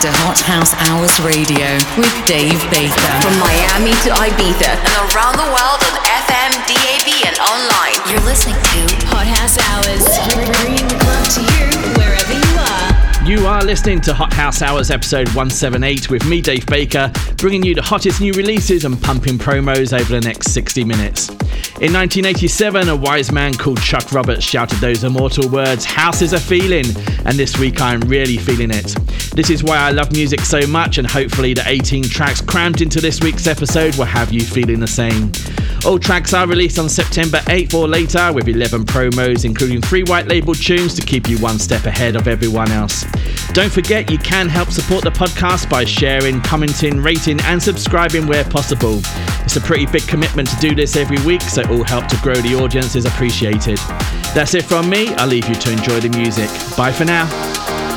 listening to Hot House Hours Radio with Dave Baker. From Miami to Ibiza and around the world on FM, DAB, and online. You're listening to Hot House Hours, bringing the club to you wherever you are. You are listening to Hot House Hours episode 178 with me, Dave Baker, bringing you the hottest new releases and pumping promos over the next 60 minutes. In 1987, a wise man called Chuck Roberts shouted those immortal words, House is a feeling, and this week I'm really feeling it. This is why I love music so much, and hopefully the 18 tracks crammed into this week's episode will have you feeling the same. All tracks are released on September 8th or later with 11 promos, including three white label tunes to keep you one step ahead of everyone else. Don't forget you can help support the podcast by sharing, commenting, rating, and subscribing where possible. It's a pretty big commitment to do this every week, so all help to grow the audience is appreciated. That's it from me. I'll leave you to enjoy the music. Bye for now.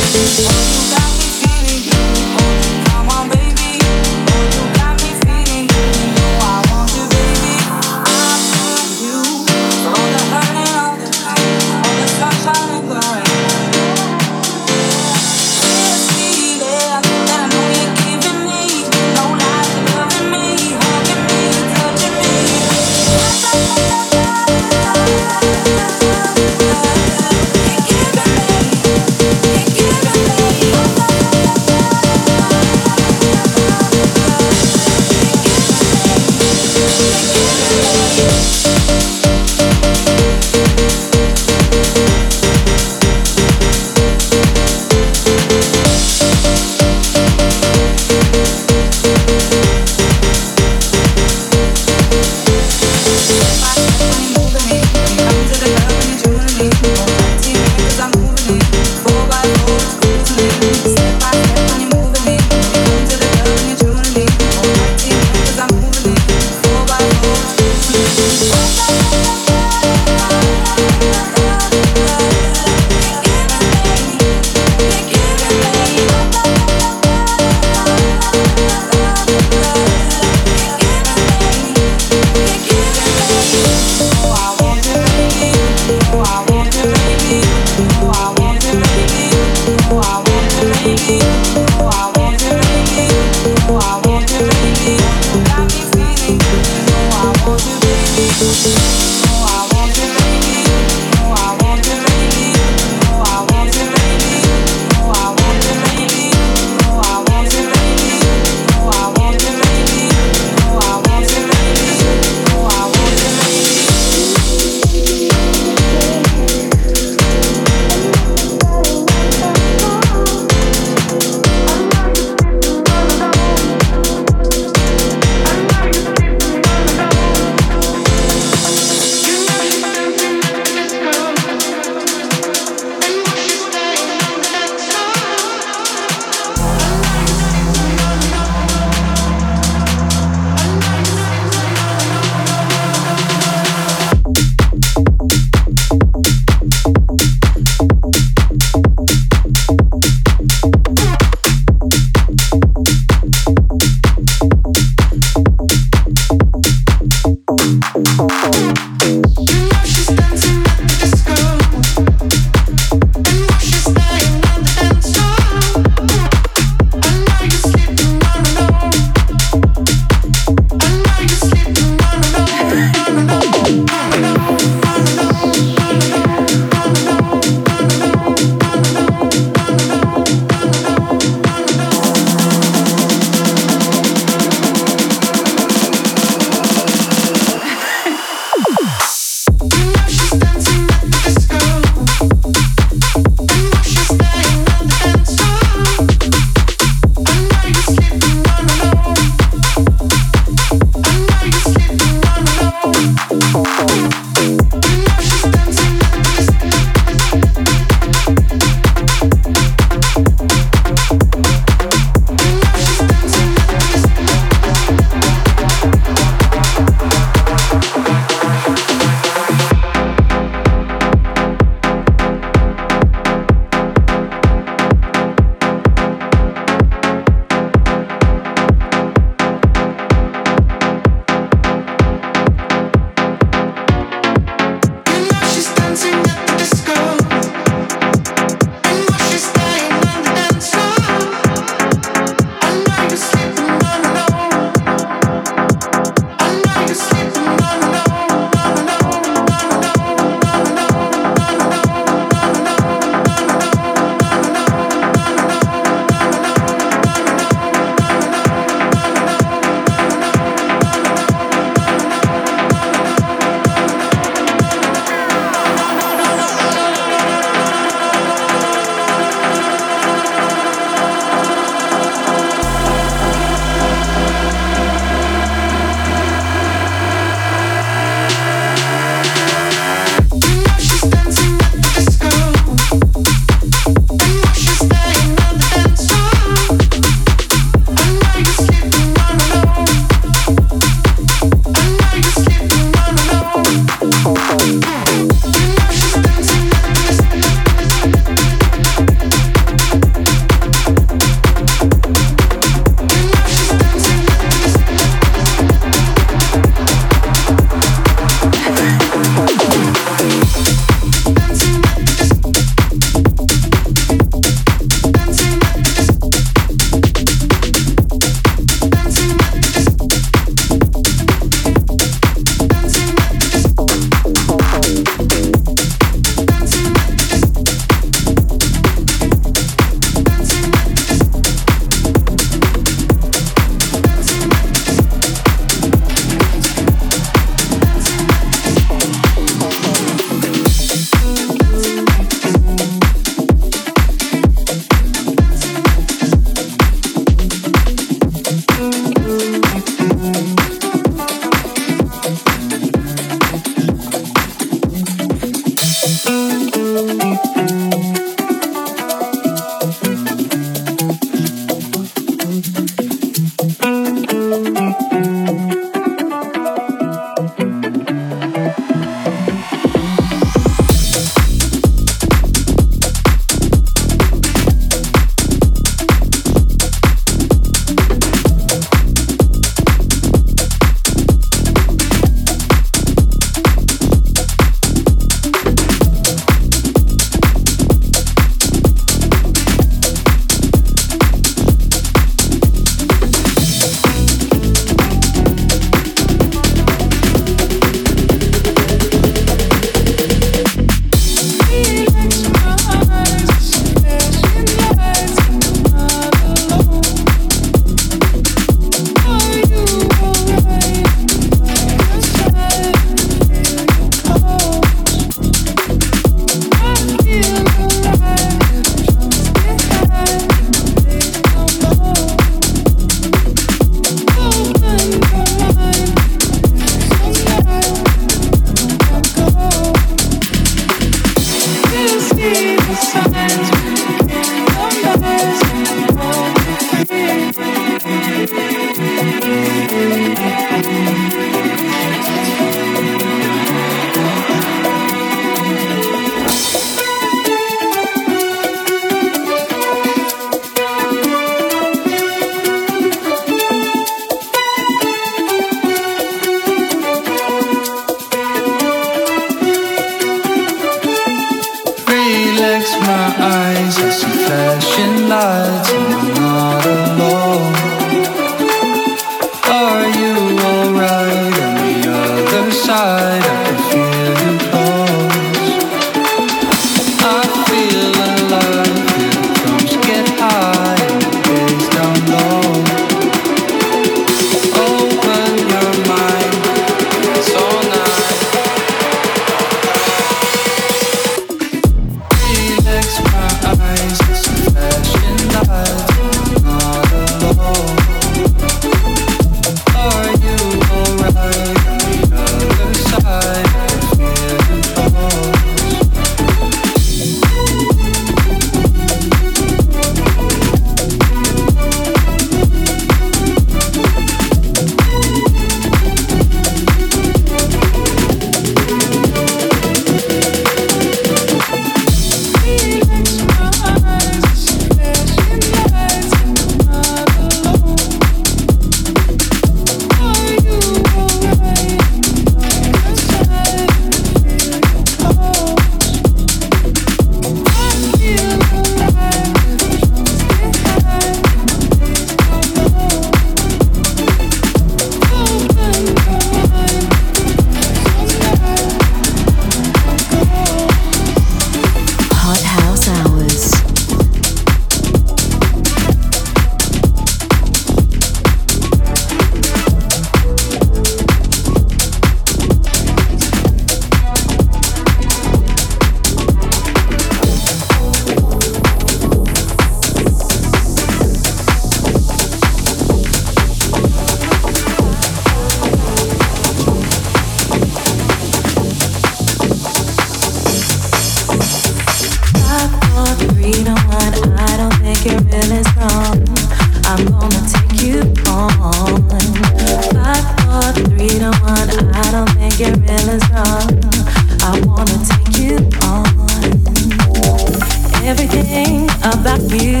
everything about you.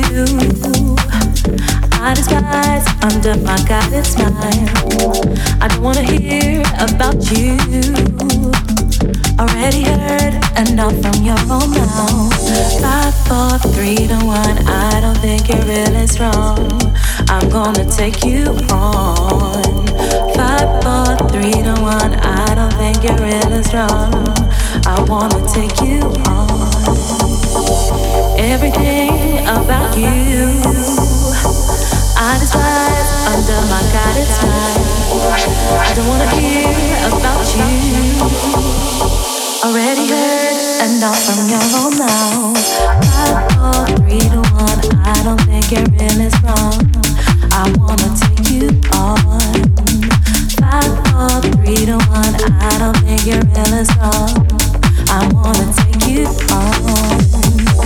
I disguise under my guided smile. I don't wanna hear about you. Already heard enough from your own mouth. Five, four, three to one. I don't think you're really strong. I'm gonna take you on. Five, four, three to one. I don't think you're really strong. I wanna take you on. Everything about you I despise under my guided eye. I don't wanna hear about you. Already heard enough from your own mouth. Five, four, three to one. I don't think you're in this. I wanna take you on. Five, four, three to one. I don't think you're in this wrong. I wanna take you on.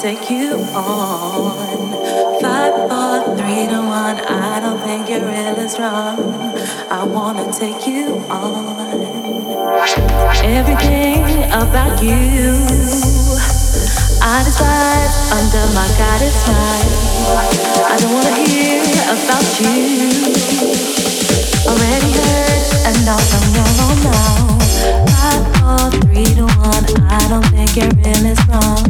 take you on. Five, four, three to one. I don't think you're really strong. I wanna take you on. Everything about you, I decide under my goddess light. I don't wanna hear about you. Already heard enough, I'm wrong now. Five, four, three to one. I don't think you're really strong.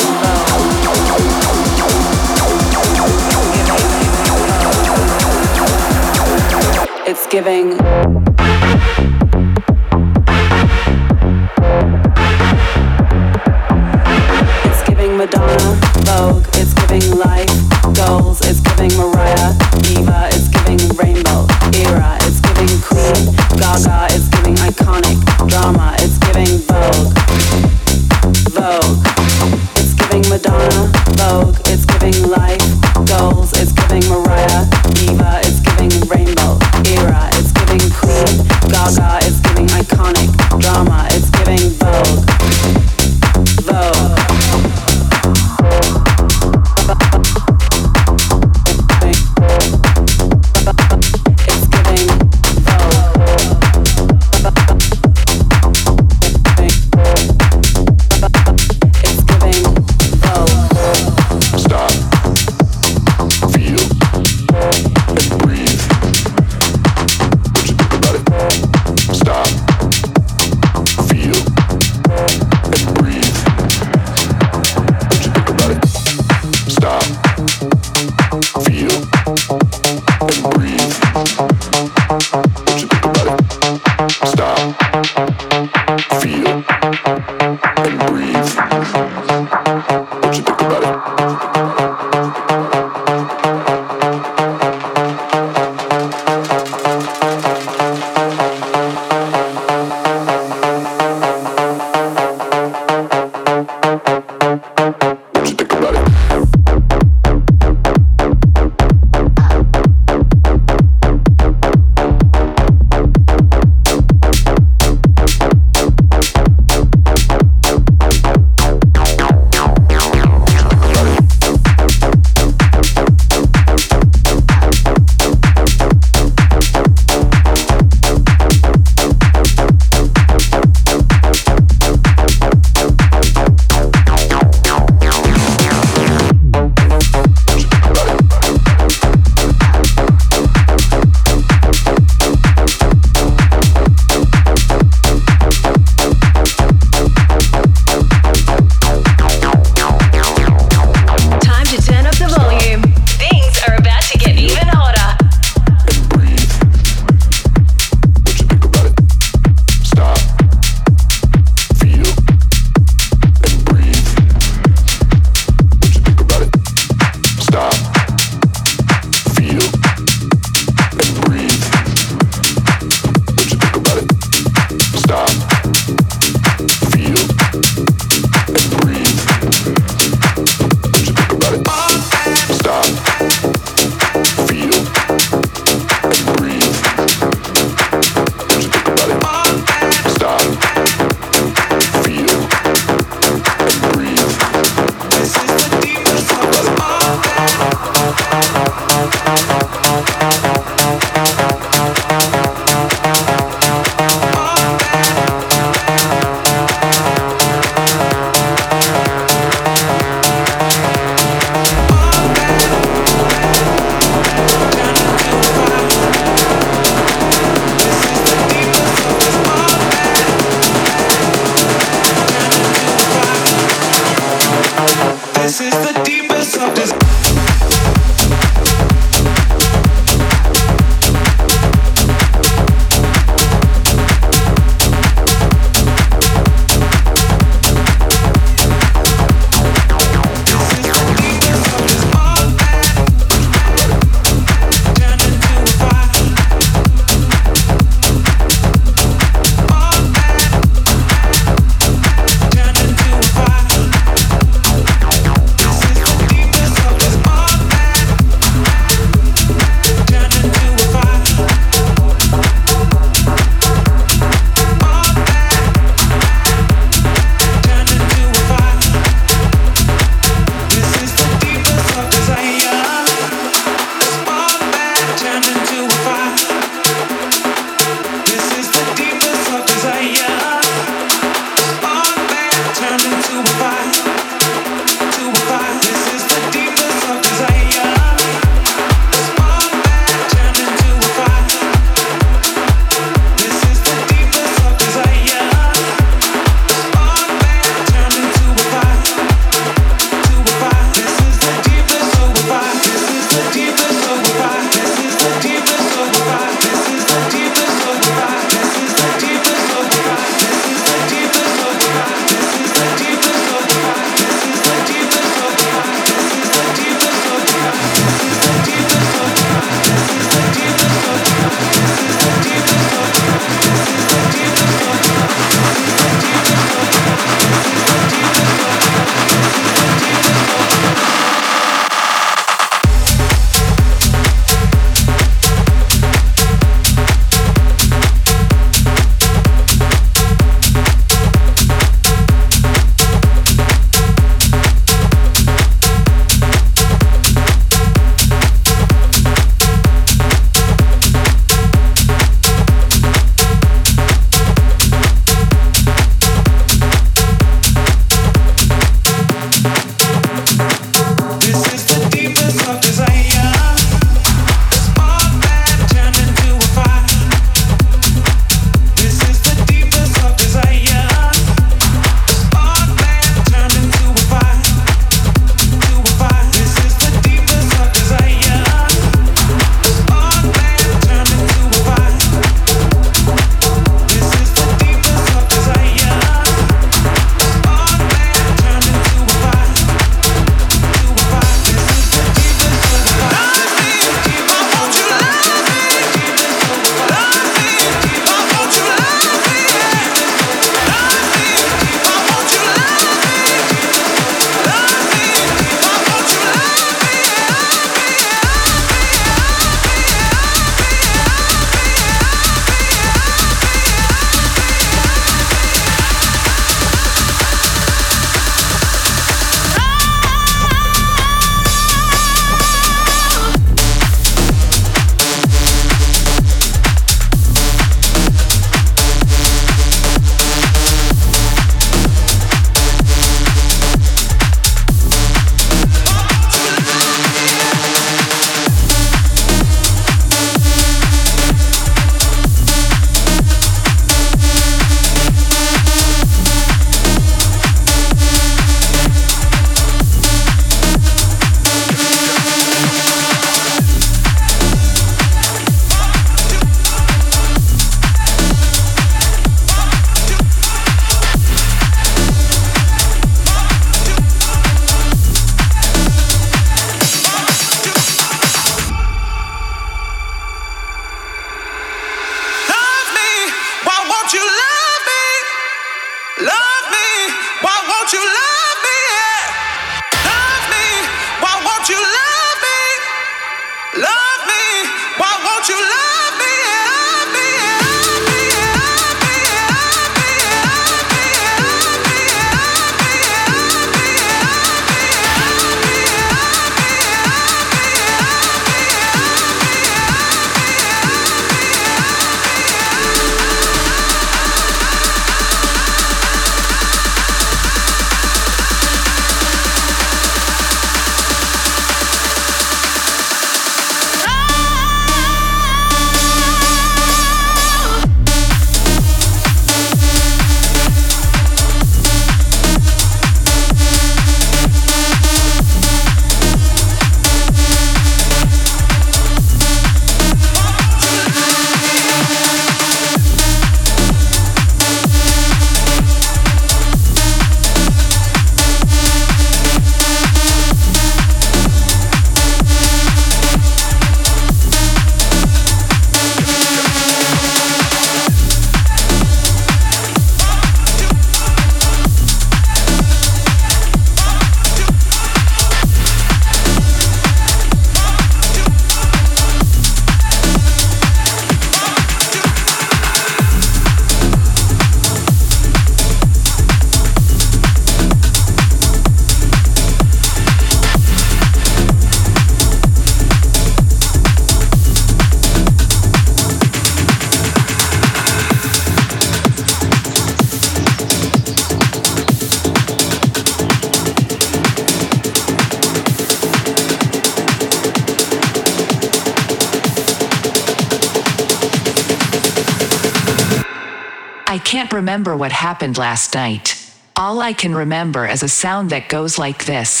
remember what happened last night. All I can remember is a sound that goes like this.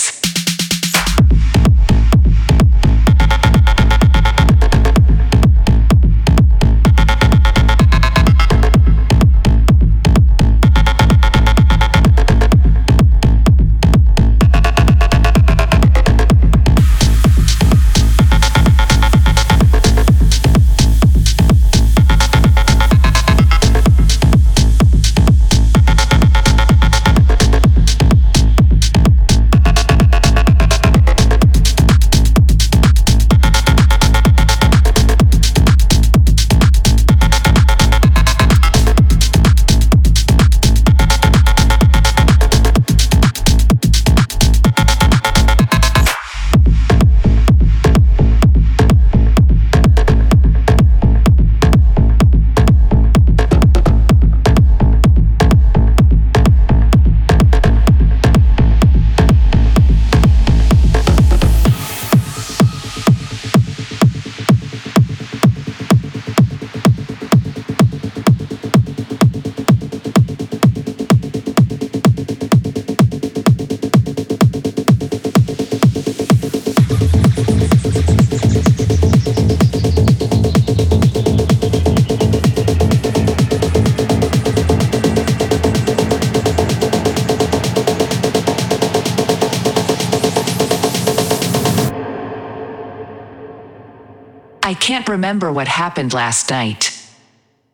Can't remember what happened last night.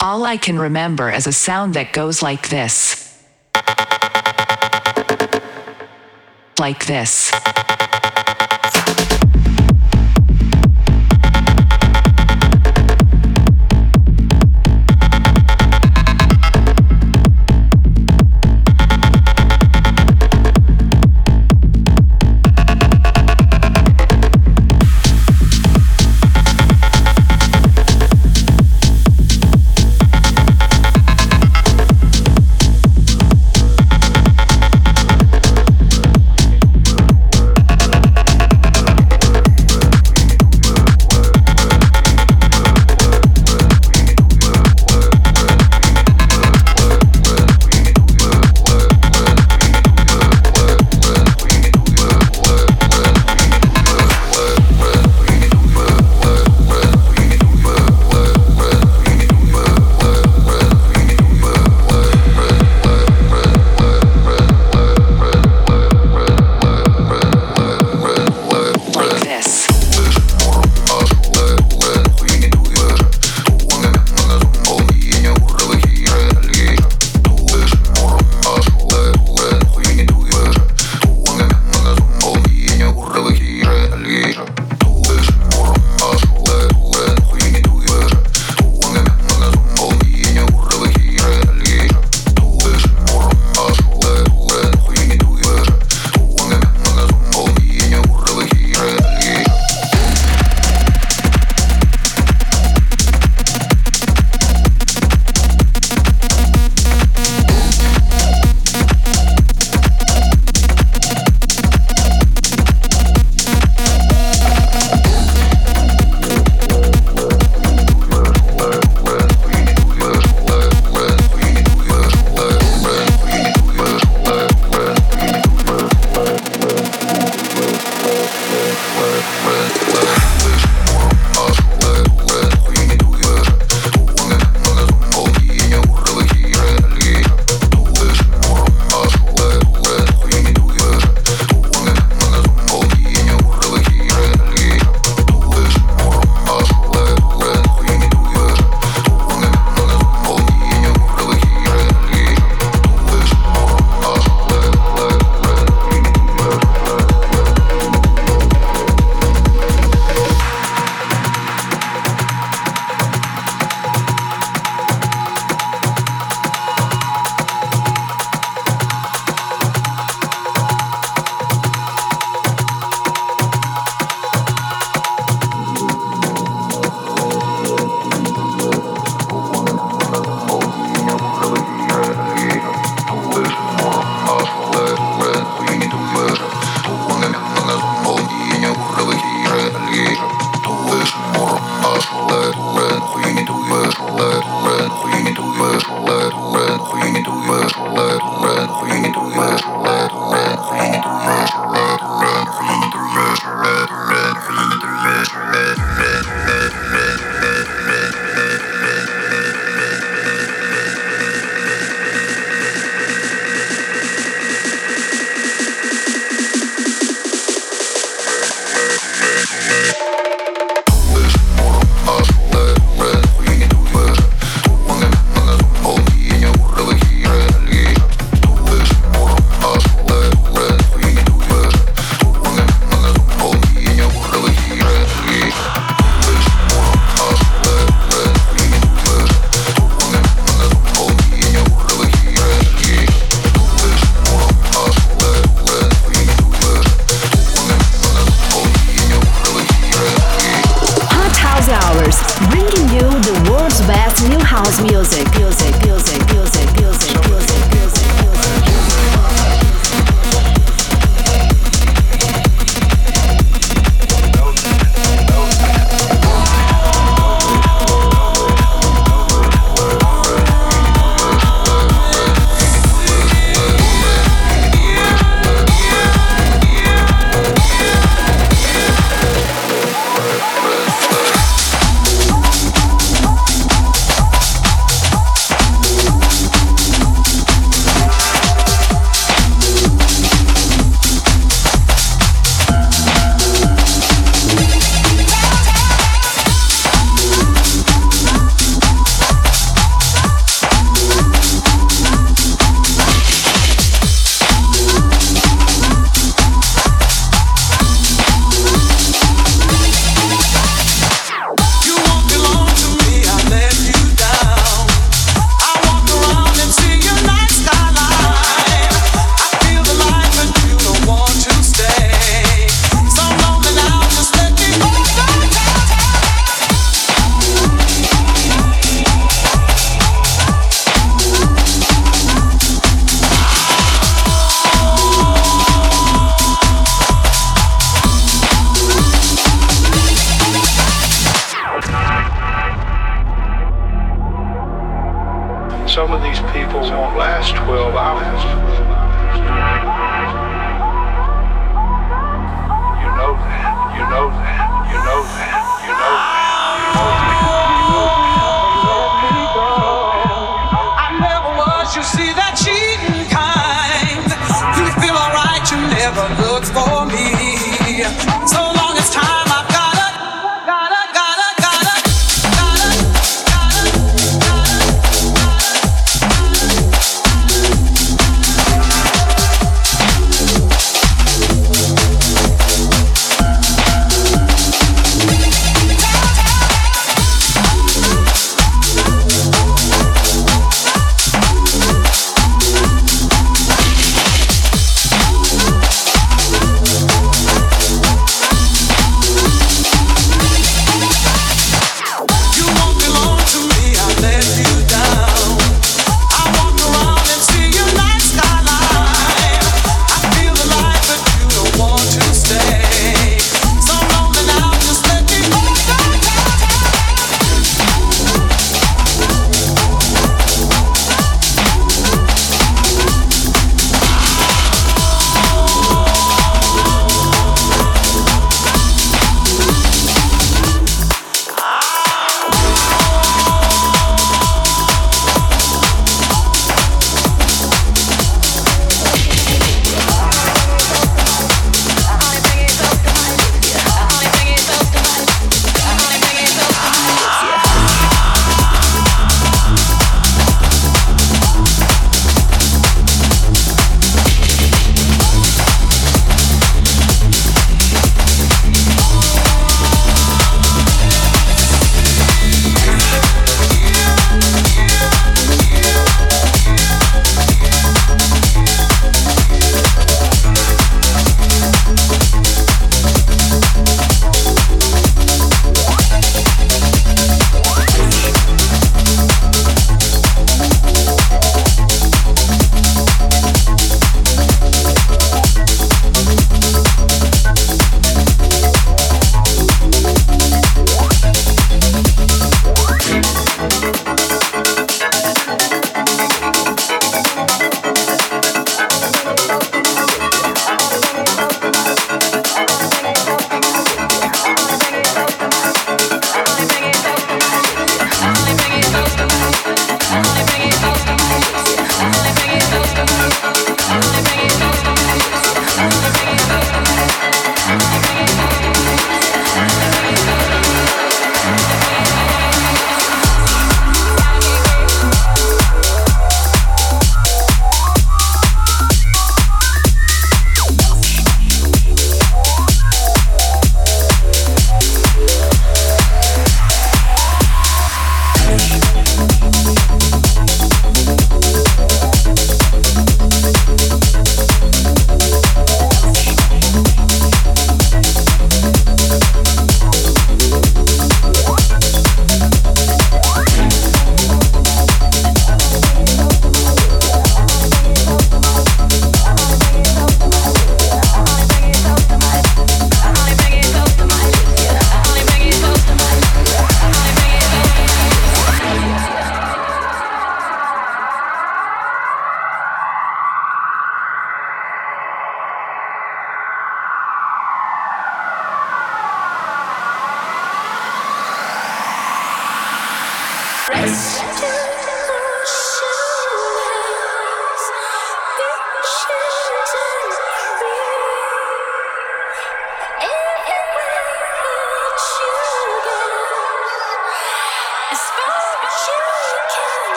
All I can remember is a sound that goes like this. Like this.